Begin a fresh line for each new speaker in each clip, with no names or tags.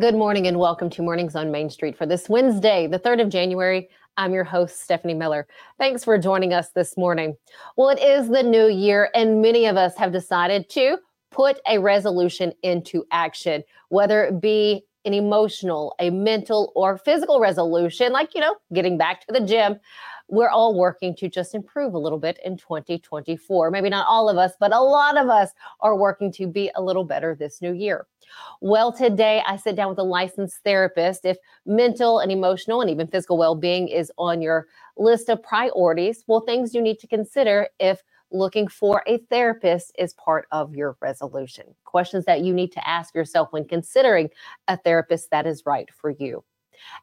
Good morning and welcome to Mornings on Main Street for this Wednesday, the 3rd of January. I'm your host, Stefanie Miller. Thanks for joining us this morning. Well, it is the new year, and many of us have decided to put a resolution into action, whether it be an emotional, a mental, or physical resolution, like, you know, getting back to the gym we're all working to just improve a little bit in 2024. Maybe not all of us, but a lot of us are working to be a little better this new year. Well, today I sit down with a licensed therapist. If mental and emotional and even physical well being is on your list of priorities, well, things you need to consider if looking for a therapist is part of your resolution. Questions that you need to ask yourself when considering a therapist that is right for you.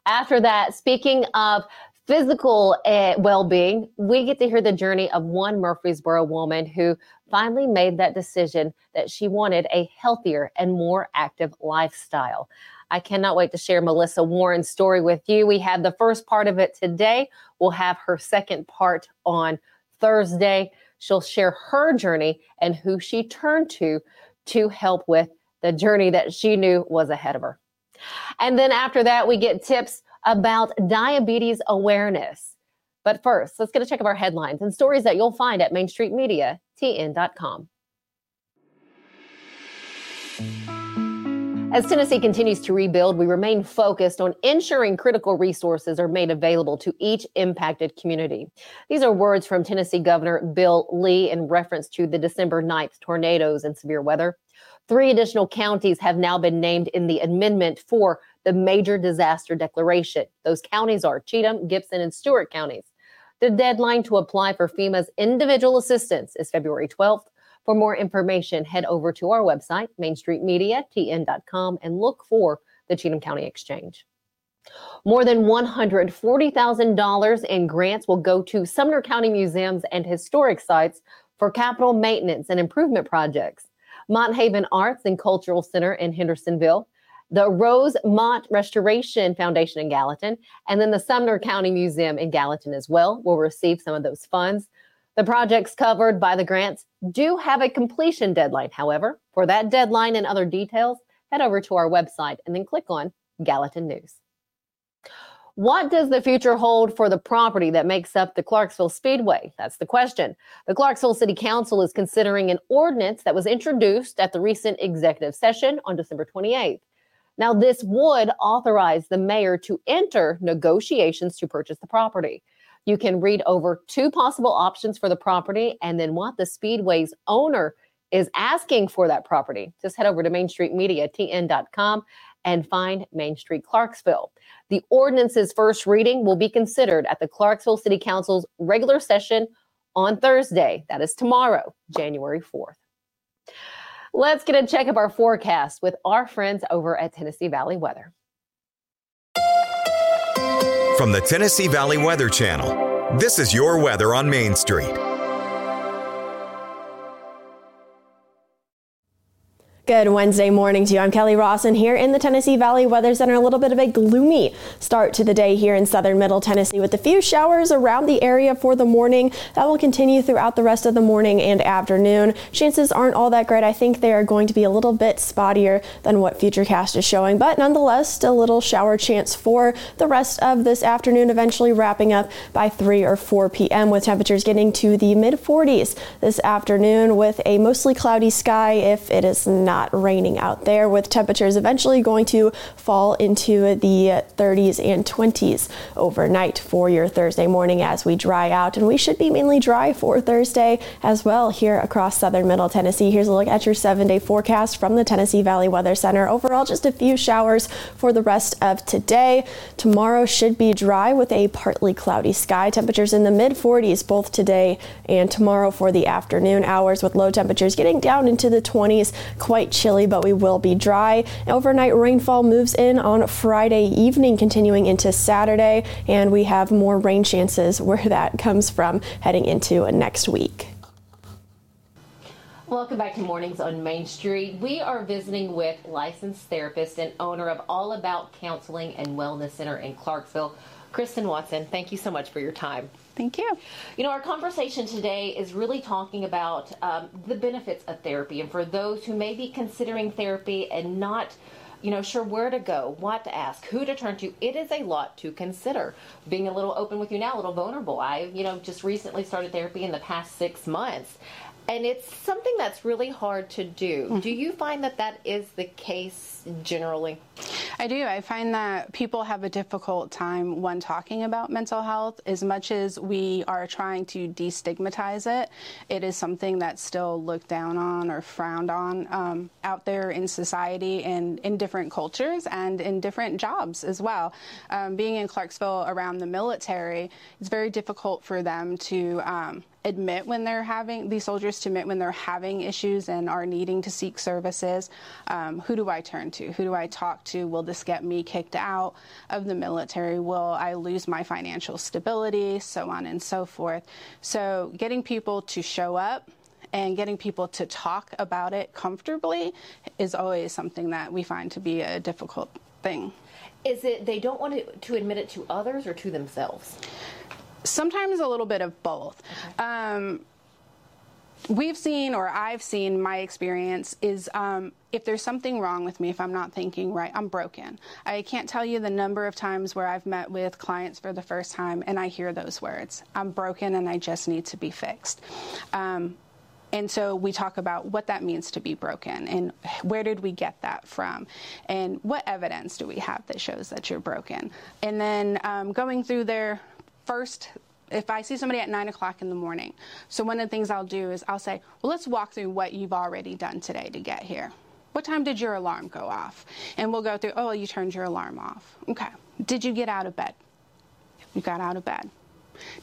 After that, speaking of physical uh, well-being we get to hear the journey of one murfreesboro woman who finally made that decision that she wanted a healthier and more active lifestyle. I cannot wait to share melissa warren's story with you. We have the first part of it today. We'll have her second part on thursday. She'll share her journey and who she turned to to help with the journey that she knew was ahead of her. And then after that we get tips about diabetes awareness. But first, let's get a check of our headlines and stories that you'll find at MainStreetMediaTN.com. As Tennessee continues to rebuild, we remain focused on ensuring critical resources are made available to each impacted community. These are words from Tennessee Governor Bill Lee in reference to the December 9th tornadoes and severe weather. Three additional counties have now been named in the amendment for the major disaster declaration. Those counties are Cheatham, Gibson, and Stewart counties. The deadline to apply for FEMA's individual assistance is February 12th. For more information, head over to our website, mainstreetmediatn.com, and look for the Cheatham County Exchange. More than $140,000 in grants will go to Sumner County museums and historic sites for capital maintenance and improvement projects. Monthaven Arts and Cultural Center in Hendersonville, the Rosemont Restoration Foundation in Gallatin, and then the Sumner County Museum in Gallatin as well will receive some of those funds. The projects covered by the grants do have a completion deadline. However, for that deadline and other details, head over to our website and then click on Gallatin News. What does the future hold for the property that makes up the Clarksville Speedway? That's the question. The Clarksville City Council is considering an ordinance that was introduced at the recent executive session on December 28th. Now, this would authorize the mayor to enter negotiations to purchase the property. You can read over two possible options for the property and then what the Speedway's owner is asking for that property. Just head over to MainStreetMediaTN.com and find Main Street Clarksville. The ordinance's first reading will be considered at the Clarksville City Council's regular session on Thursday. That is tomorrow, January 4th. Let's get a check of our forecast with our friends over at Tennessee Valley Weather.
From the Tennessee Valley Weather Channel, this is your weather on Main Street.
Good Wednesday morning to you. I'm Kelly Rawson here in the Tennessee Valley Weather Center. A little bit of a gloomy start to the day here in southern middle Tennessee with a few showers around the area for the morning. That will continue throughout the rest of the morning and afternoon. Chances aren't all that great. I think they are going to be a little bit spottier than what Futurecast is showing, but nonetheless, a little shower chance for the rest of this afternoon, eventually wrapping up by 3 or 4 p.m. with temperatures getting to the mid 40s this afternoon with a mostly cloudy sky if it is not not raining out there, with temperatures eventually going to fall into the 30s and 20s overnight for your Thursday morning as we dry out. And we should be mainly dry for Thursday as well here across southern middle Tennessee. Here's a look at your seven day forecast from the Tennessee Valley Weather Center. Overall, just a few showers for the rest of today. Tomorrow should be dry with a partly cloudy sky. Temperatures in the mid 40s both today and tomorrow for the afternoon hours with low temperatures getting down into the 20s quite chilly, but we will be dry. Overnight rainfall moves in on Friday evening, continuing into Saturday, and we have more rain chances where that comes from heading into next week.
Welcome back to Mornings on Main Street. We are visiting with licensed therapist and owner of All About Counseling and Wellness Center in Clarksville, Kristen Watson. Thank you so much for your time.
Thank you.
You know, our conversation today is really talking about um, the benefits of therapy, and for those who may be considering therapy and not you know, sure where to go, what to ask, who to turn to. It is a lot to consider. Being a little open with you now, a little vulnerable. I, you know, just recently started therapy in the past six months. And it's something that's really hard to do. Mm-hmm. Do you find that that is the case generally?
I do. I find that people have a difficult time when talking about mental health. As much as we are trying to destigmatize it, it is something that's still looked down on or frowned on um, out there in society and in different cultures and in different jobs as well. Um, being in Clarksville around the military, it's very difficult for them to um, admit when they're having these soldiers to admit when they're having issues and are needing to seek services. Um, who do I turn to? Who do I talk to? Will this get me kicked out of the military? Will I lose my financial stability? So on and so forth. So getting people to show up and getting people to talk about it comfortably is always something that we find to be a difficult thing.
Is it they don't want to, to admit it to others or to themselves?
Sometimes a little bit of both. Okay. Um, we've seen, or I've seen, my experience is um, if there's something wrong with me, if I'm not thinking right, I'm broken. I can't tell you the number of times where I've met with clients for the first time and I hear those words I'm broken and I just need to be fixed. Um, and so we talk about what that means to be broken and where did we get that from and what evidence do we have that shows that you're broken. And then um, going through their first if I see somebody at nine o'clock in the morning. So one of the things I'll do is I'll say, well, let's walk through what you've already done today to get here. What time did your alarm go off? And we'll go through, oh, you turned your alarm off. Okay. Did you get out of bed? You got out of bed.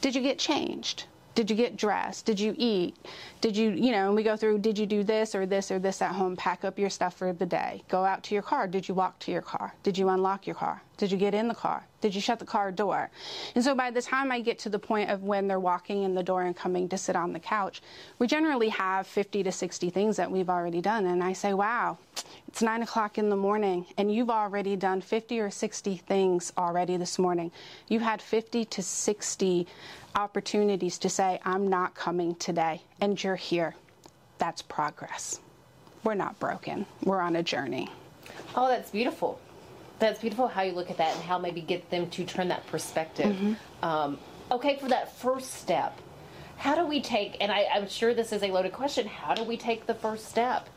Did you get changed? Did you get dressed? Did you eat? Did you, you know, and we go through, did you do this or this or this at home? Pack up your stuff for the day. Go out to your car. Did you walk to your car? Did you unlock your car? Did you get in the car? Did you shut the car door? And so by the time I get to the point of when they're walking in the door and coming to sit on the couch, we generally have 50 to 60 things that we've already done. And I say, wow, it's nine o'clock in the morning and you've already done 50 or 60 things already this morning. You had 50 to 60 opportunities to say, I'm not coming today, and you're here. That's progress. We're not broken, we're on a journey.
Oh, that's beautiful. That's beautiful how you look at that and how maybe get them to turn that perspective. Mm-hmm. Um, okay, for that first step, how do we take, and I, I'm sure this is a loaded question, how do we take the first step?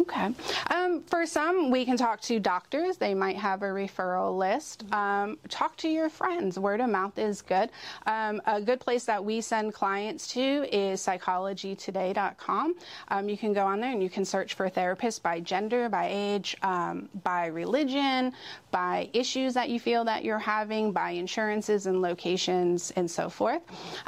Okay. Um, for some, we can talk to doctors. They might have a referral list. Um, talk to your friends. Word of mouth is good. Um, a good place that we send clients to is psychologytoday.com. Um, you can go on there and you can search for therapists by gender, by age, um, by religion, by issues that you feel that you're having, by insurances and locations, and so forth.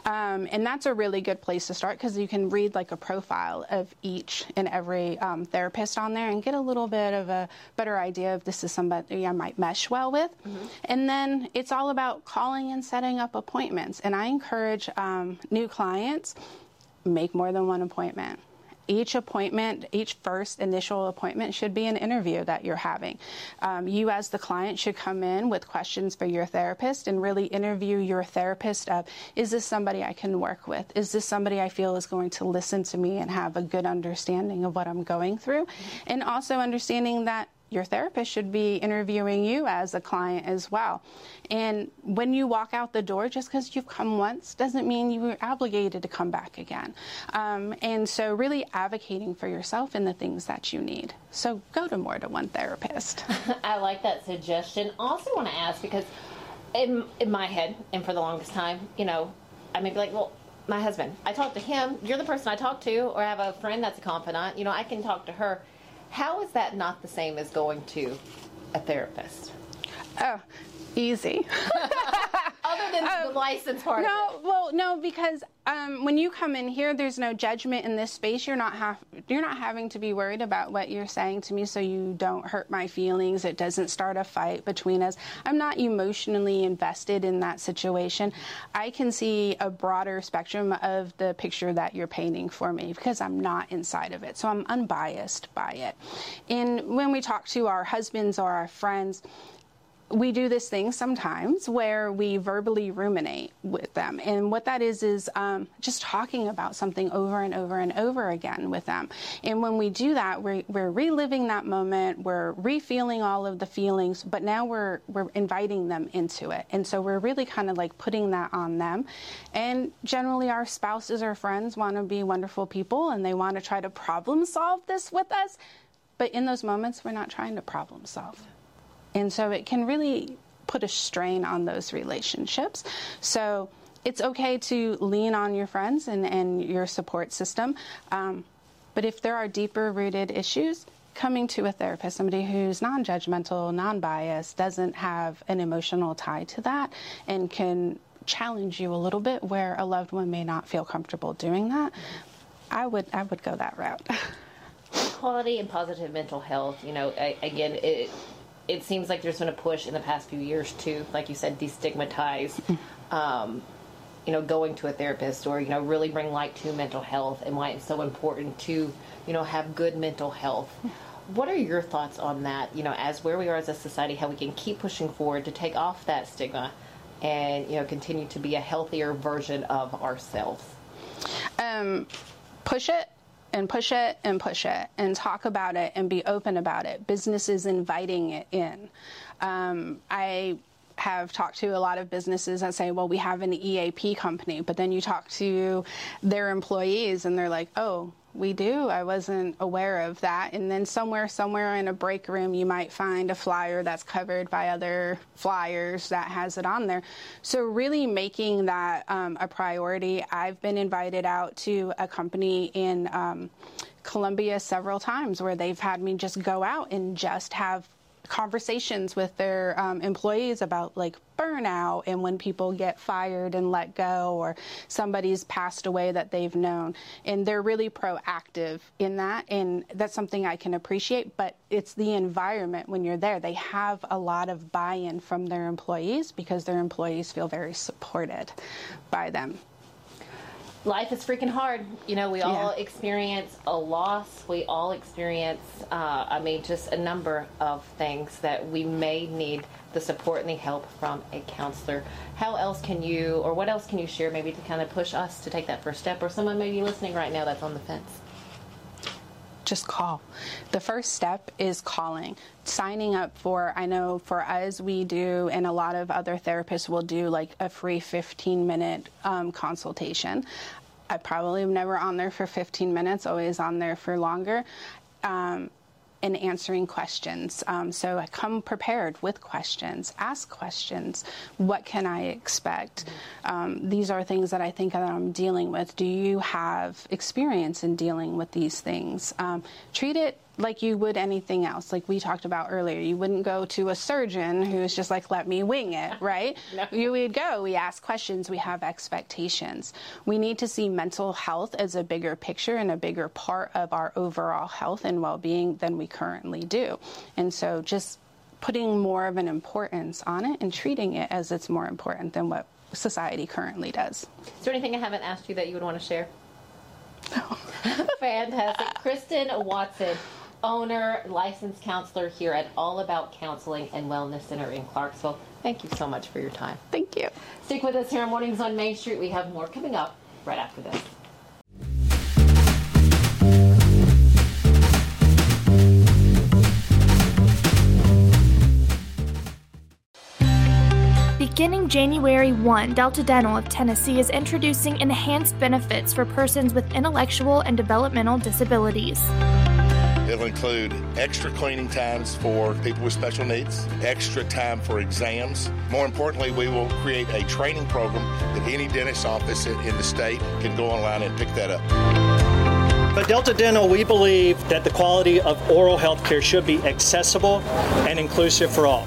Um, and that's a really good place to start because you can read like a profile of each and every therapist therapist on there and get a little bit of a better idea if this is somebody I might mesh well with. Mm-hmm. And then it's all about calling and setting up appointments. And I encourage um, new clients make more than one appointment each appointment, each first initial appointment should be an interview that you're having. Um, you, as the client, should come in with questions for your therapist and really interview your therapist of is this somebody I can work with? Is this somebody I feel is going to listen to me and have a good understanding of what I'm going through? And also understanding that your therapist should be interviewing you as a client as well. And when you walk out the door, just because you've come once doesn't mean you are obligated to come back again. Um, and so, really advocating for yourself and the things that you need. So, go to more than one therapist.
I like that suggestion. Also, want to ask because in, in my head, and for the longest time, you know, I may be like, well, my husband, I talk to him. You're the person I talk to, or I have a friend that's a confidant. You know, I can talk to her how is that not the same as going to a therapist?
Oh, easy.
Other than um, the license part.
No, well, no, because um, when you come in here, there's no judgment in this space. You're not have you're not having to be worried about what you're saying to me, so you don't hurt my feelings. It doesn't start a fight between us. I'm not emotionally invested in that situation. I can see a broader spectrum of the picture that you're painting for me because I'm not inside of it, so I'm unbiased by it. And when we talk to our husbands or our friends, we do this thing sometimes where we verbally ruminate with them. And what that is, is um, just talking about something over and over and over again with them. And when we do that, we're, we're reliving that moment, we're refeeling all of the feelings, but now we're, we're inviting them into it. And so we're really kind of like putting that on them. And generally, our spouses or friends want to be wonderful people and they want to try to problem solve this with us. But in those moments, we're not trying to problem solve. And so it can really put a strain on those relationships. So it's okay to lean on your friends and, and your support system. Um, but if there are deeper rooted issues, coming to a therapist, somebody who's non judgmental, non biased, doesn't have an emotional tie to that, and can challenge you a little bit where a loved one may not feel comfortable doing that, I would I would go that route.
Quality and positive mental health, you know, again, it it seems like there's been a push in the past few years to, like you said, destigmatize, um, you know, going to a therapist or you know, really bring light to mental health and why it's so important to, you know, have good mental health. What are your thoughts on that? You know, as where we are as a society, how we can keep pushing forward to take off that stigma and you know continue to be a healthier version of ourselves.
Um, push it and push it and push it and talk about it and be open about it. Businesses inviting it in. Um, I have talked to a lot of businesses that say, well, we have an EAP company, but then you talk to their employees and they're like, oh, we do. I wasn't aware of that. And then somewhere, somewhere in a break room, you might find a flyer that's covered by other flyers that has it on there. So, really making that um, a priority. I've been invited out to a company in um, Columbia several times where they've had me just go out and just have conversations with their um, employees about like burnout and when people get fired and let go or somebody's passed away that they've known. And they're really proactive in that and that's something I can appreciate but it's the environment when you're there. They have a lot of buy-in from their employees because their employees feel very supported by them
life is freaking hard. You know, we all yeah. experience a loss. We all experience, uh, I mean, just a number of things that we may need the support and the help from a counselor. How else can you, or what else can you share maybe to kind of push us to take that first step, or someone maybe listening right now that's on the fence?
Just call. The first step is calling, signing up for. I know for us, we do, and a lot of other therapists will do like a free 15 minute um, consultation. I probably am never on there for 15 minutes, always on there for longer. Um, in answering questions. Um, so I come prepared with questions, ask questions. What can I expect? Um, these are things that I think that I'm dealing with. Do you have experience in dealing with these things? Um, treat it like you would anything else, like we talked about earlier. You wouldn't go to a surgeon who's just like, let me wing it, right? no. You would go, we ask questions, we have expectations. We need to see mental health as a bigger picture and a bigger part of our overall health and well being than we currently do. And so just putting more of an importance on it and treating it as it's more important than what society currently does.
Is there anything I haven't asked you that you would want to share? No. Fantastic. Kristen Watson owner, licensed counselor here at All About Counseling and Wellness Center in Clarksville. Thank you so much for your time.
Thank you.
Stick with us here on Mornings on Main Street. We have more coming up right after this.
Beginning January 1, Delta Dental of Tennessee is introducing enhanced benefits for persons with intellectual and developmental disabilities.
It'll include extra cleaning times for people with special needs, extra time for exams. More importantly, we will create a training program that any dentist office in the state can go online and pick that up.
At Delta Dental, we believe that the quality of oral health care should be accessible and inclusive for all.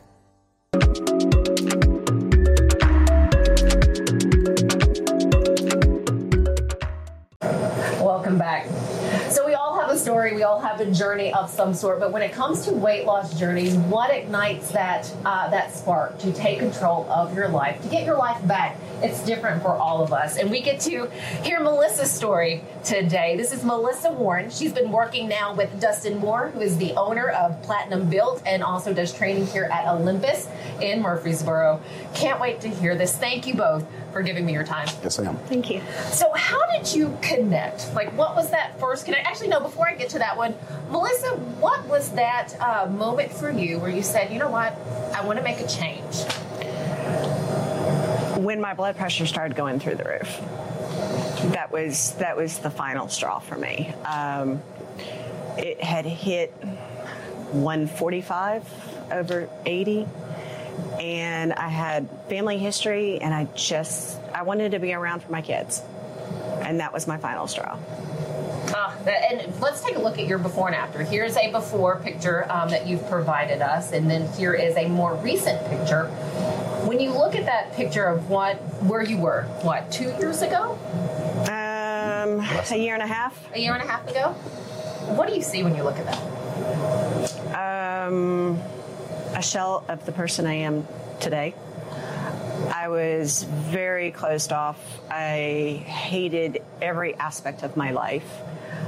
Welcome back. So we all have a story, we all have a journey of some sort, but when it comes to weight loss journeys, what ignites that uh, that spark to take control of your life, to get your life back? It's different for all of us, and we get to hear Melissa's story today. This is Melissa Warren. She's been working now with Dustin Moore, who is the owner of Platinum Built and also does training here at Olympus in Murfreesboro. Can't wait to hear this. Thank you both for giving me your time.
Yes, I am.
Thank you.
So, how did you connect? Like, what was that first connect? Actually, no. Before I get to that one, Melissa, what was that uh, moment for you where you said, "You know what? I want to make a change."
When my blood pressure started going through the roof, that was that was the final straw for me. Um, it had hit 145 over 80 and I had family history, and I just I wanted to be around for my kids, and that was my final straw.
Uh, and let's take a look at your before and after. Here's a before picture um, that you've provided us, and then here is a more recent picture. When you look at that picture of what where you were, what two years ago?
Um, a year and a half.
A year and a half ago. What do you see when you look at
that? Um a shell of the person I am today. I was very closed off. I hated every aspect of my life.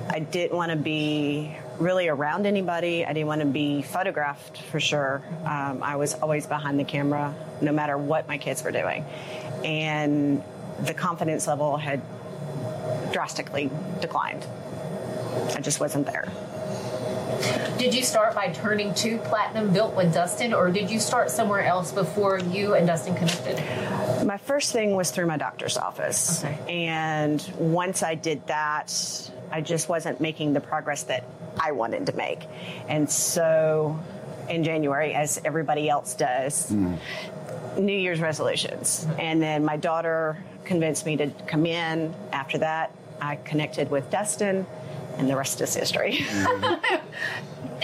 I didn't want to be really around anybody. I didn't want to be photographed for sure. Um, I was always behind the camera, no matter what my kids were doing. And the confidence level had drastically declined. I just wasn't there.
Did you start by turning to Platinum Built with Dustin, or did you start somewhere else before you and Dustin connected?
My first thing was through my doctor's office. Okay. And once I did that, I just wasn't making the progress that I wanted to make. And so in January, as everybody else does, mm. New Year's resolutions. And then my daughter convinced me to come in. After that, I connected with Dustin and the rest is history. Mm-hmm.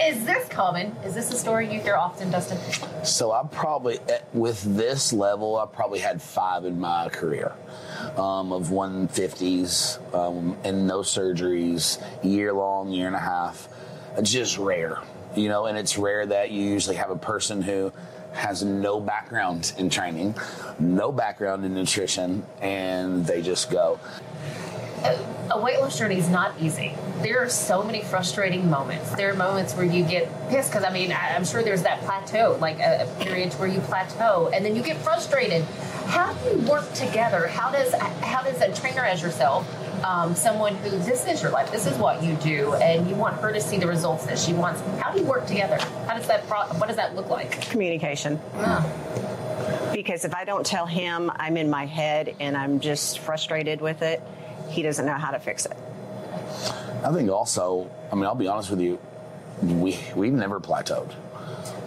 is this common? Is this a story you hear often, Dustin?
So I probably, with this level, I probably had five in my career um, of 150s um, and no surgeries, year long, year and a half. It's just rare, you know, and it's rare that you usually have a person who has no background in training, no background in nutrition, and they just go
a weight loss journey is not easy. There are so many frustrating moments. There are moments where you get pissed because I mean I'm sure there's that plateau, like a, a period where you plateau, and then you get frustrated. How do you work together? How does how does a trainer as yourself, um, someone who this is your life, this is what you do, and you want her to see the results that she wants? How do you work together? How does that pro- what does that look like?
Communication. Because if I don't tell him I'm in my head and I'm just frustrated with it, he doesn't know how to fix it.
I think also, I mean, I'll be honest with you, we we've never plateaued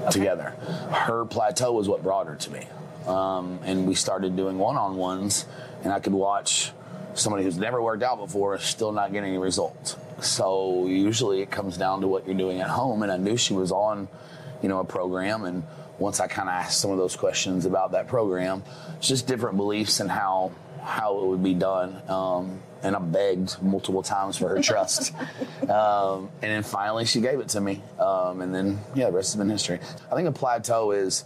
okay. together. Her plateau was what brought her to me, um, and we started doing one-on-ones, and I could watch somebody who's never worked out before still not getting any results. So usually it comes down to what you're doing at home, and I knew she was on, you know, a program and once I kind of asked some of those questions about that program, it's just different beliefs and how how it would be done. Um, and I begged multiple times for her trust. um, and then finally she gave it to me. Um, and then, yeah, the rest has been history. I think a plateau is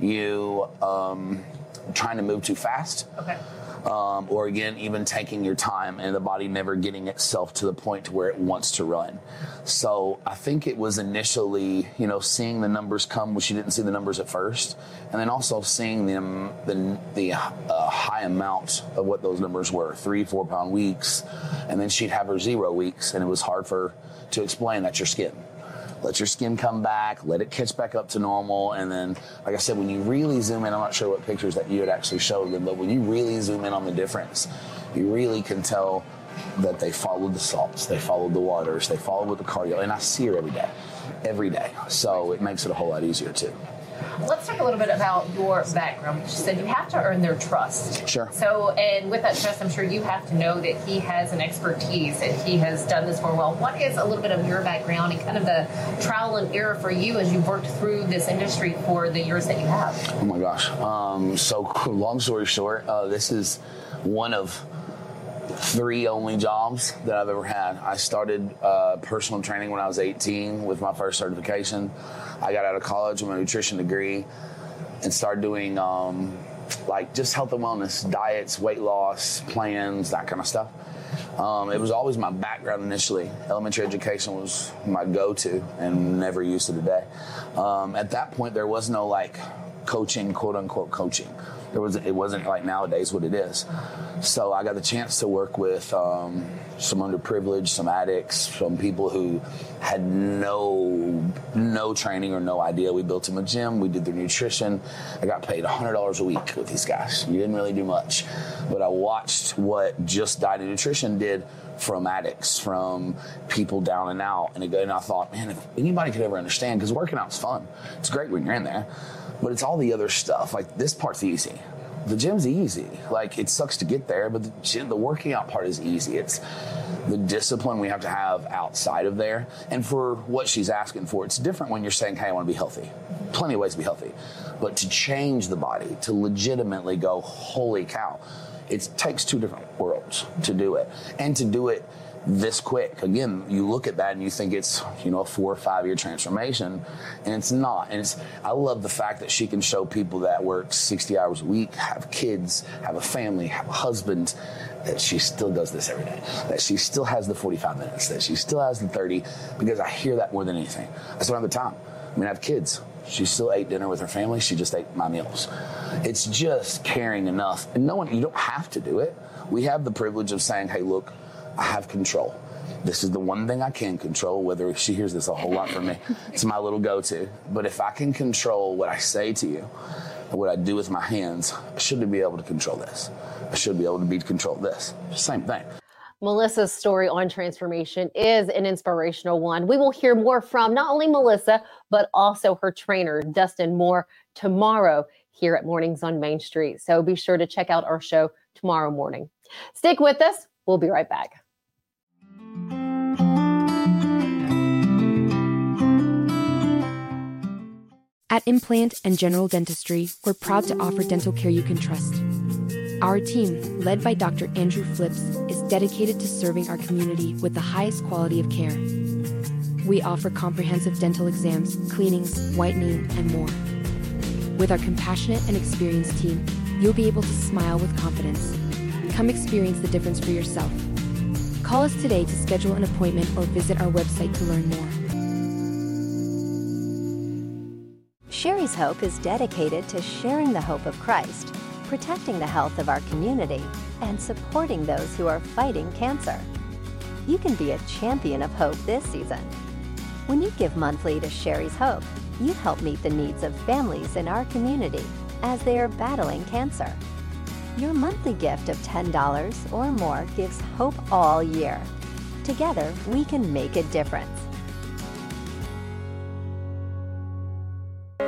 you um, trying to move too fast.
Okay
um, or again, even taking your time and the body never getting itself to the point to where it wants to run. So I think it was initially, you know, seeing the numbers come when she didn't see the numbers at first, and then also seeing them the the uh, high amount of what those numbers were, three four pound weeks, and then she'd have her zero weeks, and it was hard for to explain that your skin. Let your skin come back, let it catch back up to normal. And then, like I said, when you really zoom in, I'm not sure what pictures that you had actually showed them, but when you really zoom in on the difference, you really can tell that they followed the salts, they followed the waters, they followed with the cardio. And I see her every day, every day. So it makes it a whole lot easier too.
Let's talk a little bit about your background. You said you have to earn their trust.
Sure.
So, and with that trust, I'm sure you have to know that he has an expertise and he has done this for well. What is a little bit of your background and kind of the trial and error for you as you've worked through this industry for the years that you have?
Oh my gosh. Um, so, long story short, uh, this is one of three only jobs that I've ever had. I started uh, personal training when I was 18 with my first certification. I got out of college with a nutrition degree and started doing um, like just health and wellness, diets, weight loss, plans, that kind of stuff. Um, it was always my background initially. Elementary education was my go-to, and never used it today. Um, at that point, there was no like coaching, quote unquote coaching. There was it wasn't like nowadays what it is. So I got the chance to work with um, some underprivileged, some addicts, some people who had no no training or no idea. We built them a gym. We did their nutrition. I got paid hundred dollars a week with these guys. You didn't really do much, but I watched what just diet and nutrition did from addicts, from people down and out. And, and I thought, man, if anybody could ever understand, because working out's fun. It's great when you're in there but it's all the other stuff. Like this part's easy. The gym's easy. Like it sucks to get there, but the gym, the working out part is easy. It's the discipline we have to have outside of there. And for what she's asking for, it's different when you're saying, "Hey, I want to be healthy." Plenty of ways to be healthy, but to change the body, to legitimately go, "Holy cow!" It takes two different worlds to do it, and to do it this quick. Again, you look at that and you think it's, you know, a four or five year transformation, and it's not. And it's, I love the fact that she can show people that work 60 hours a week, have kids, have a family, have a husband, that she still does this every day, that she still has the 45 minutes, that she still has the 30, because I hear that more than anything. I still have the time. I mean, I have kids. She still ate dinner with her family. She just ate my meals. It's just caring enough. And no one, you don't have to do it. We have the privilege of saying, hey, look, I have control. This is the one thing I can control, whether she hears this a whole lot from me. It's my little go to. But if I can control what I say to you, what I do with my hands, I shouldn't be able to control this. I should be able to be control this. Same thing.
Melissa's story on transformation is an inspirational one. We will hear more from not only Melissa, but also her trainer, Dustin Moore, tomorrow here at Mornings on Main Street. So be sure to check out our show tomorrow morning. Stick with us. We'll be right back.
At Implant and General Dentistry, we're proud to offer dental care you can trust. Our team, led by Dr. Andrew Flips, is dedicated to serving our community with the highest quality of care. We offer comprehensive dental exams, cleanings, whitening, and more. With our compassionate and experienced team, you'll be able to smile with confidence. Come experience the difference for yourself. Call us today to schedule an appointment or visit our website to learn more.
Sherry's Hope is dedicated to sharing the hope of Christ, protecting the health of our community, and supporting those who are fighting cancer. You can be a champion of hope this season. When you give monthly to Sherry's Hope, you help meet the needs of families in our community as they are battling cancer. Your monthly gift of $10 or more gives hope all year. Together, we can make a difference.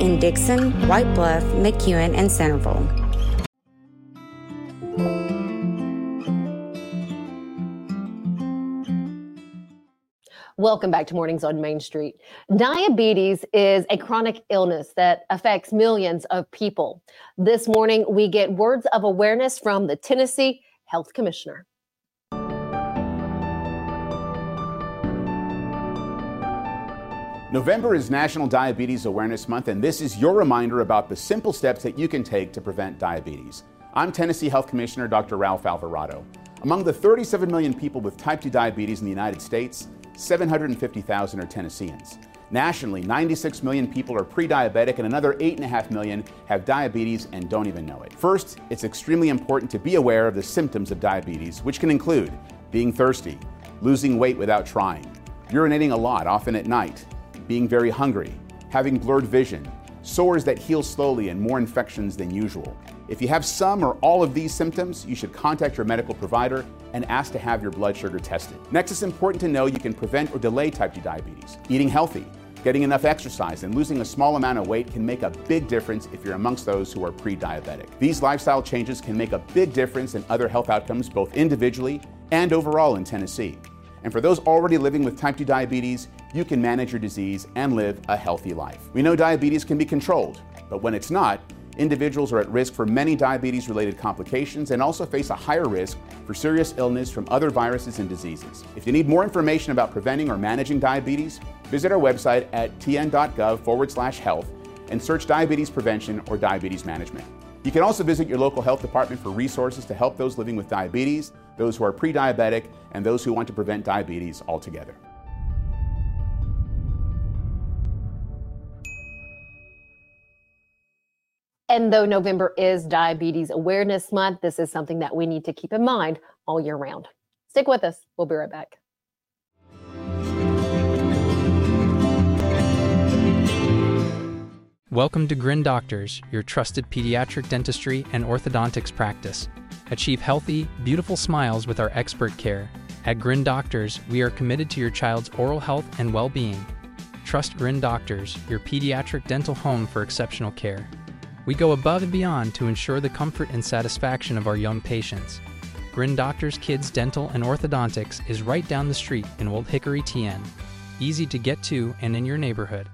in Dickson, White Bluff, McEwen, and Centerville.
Welcome back to Mornings on Main Street. Diabetes is a chronic illness that affects millions of people. This morning, we get words of awareness from the Tennessee Health Commissioner.
November is National Diabetes Awareness Month, and this is your reminder about the simple steps that you can take to prevent diabetes. I'm Tennessee Health Commissioner Dr. Ralph Alvarado. Among the 37 million people with type 2 diabetes in the United States, 750,000 are Tennesseans. Nationally, 96 million people are pre diabetic, and another 8.5 million have diabetes and don't even know it. First, it's extremely important to be aware of the symptoms of diabetes, which can include being thirsty, losing weight without trying, urinating a lot, often at night, being very hungry, having blurred vision, sores that heal slowly, and more infections than usual. If you have some or all of these symptoms, you should contact your medical provider and ask to have your blood sugar tested. Next, it's important to know you can prevent or delay type 2 diabetes. Eating healthy, getting enough exercise, and losing a small amount of weight can make a big difference if you're amongst those who are pre diabetic. These lifestyle changes can make a big difference in other health outcomes, both individually and overall in Tennessee. And for those already living with type 2 diabetes, you can manage your disease and live a healthy life. We know diabetes can be controlled, but when it's not, individuals are at risk for many diabetes related complications and also face a higher risk for serious illness from other viruses and diseases. If you need more information about preventing or managing diabetes, visit our website at tn.gov forward slash health and search diabetes prevention or diabetes management. You can also visit your local health department for resources to help those living with diabetes, those who are pre diabetic, and those who want to prevent diabetes altogether.
And though November is Diabetes Awareness Month, this is something that we need to keep in mind all year round. Stick with us. We'll be right back.
Welcome to Grin Doctors, your trusted pediatric dentistry and orthodontics practice. Achieve healthy, beautiful smiles with our expert care. At Grin Doctors, we are committed to your child's oral health and well being. Trust Grin Doctors, your pediatric dental home for exceptional care. We go above and beyond to ensure the comfort and satisfaction of our young patients. Grin Doctors Kids Dental and Orthodontics is right down the street in Old Hickory, TN. Easy to get to and in your neighborhood.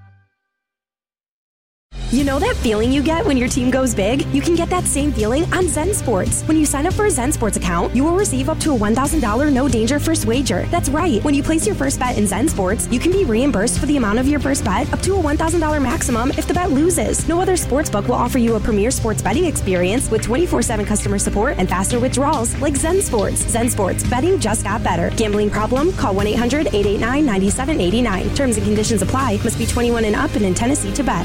You know that feeling you get when your team goes big? You can get that same feeling on Zen Sports. When you sign up for a Zen Sports account, you will receive up to a $1,000 no danger first wager. That's right. When you place your first bet in Zen Sports, you can be reimbursed for the amount of your first bet up to a $1,000 maximum if the bet loses. No other sportsbook will offer you a premier sports betting experience with 24/7 customer support and faster withdrawals like Zen Sports. Zen Sports, betting just got better. Gambling problem? Call 1-800-889-9789. Terms and conditions apply. Must be 21 and up and in Tennessee to bet.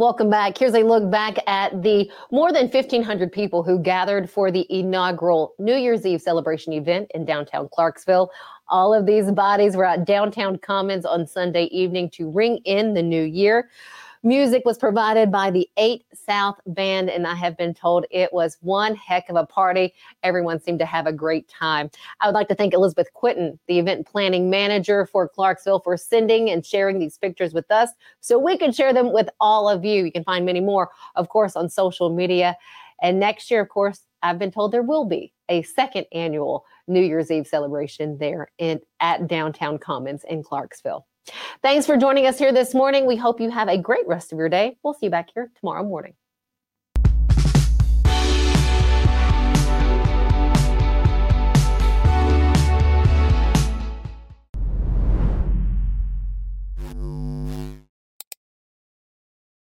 Welcome back. Here's a look back at the more than 1,500 people who gathered for the inaugural New Year's Eve celebration event in downtown Clarksville. All of these bodies were at downtown Commons on Sunday evening to ring in the new year. Music was provided by the 8 South Band, and I have been told it was one heck of a party. Everyone seemed to have a great time. I would like to thank Elizabeth Quinton, the event planning manager for Clarksville, for sending and sharing these pictures with us so we can share them with all of you. You can find many more, of course, on social media. And next year, of course, I've been told there will be a second annual New Year's Eve celebration there in at Downtown Commons in Clarksville. Thanks for joining us here this morning. We hope you have a great rest of your day. We'll see you back here tomorrow morning.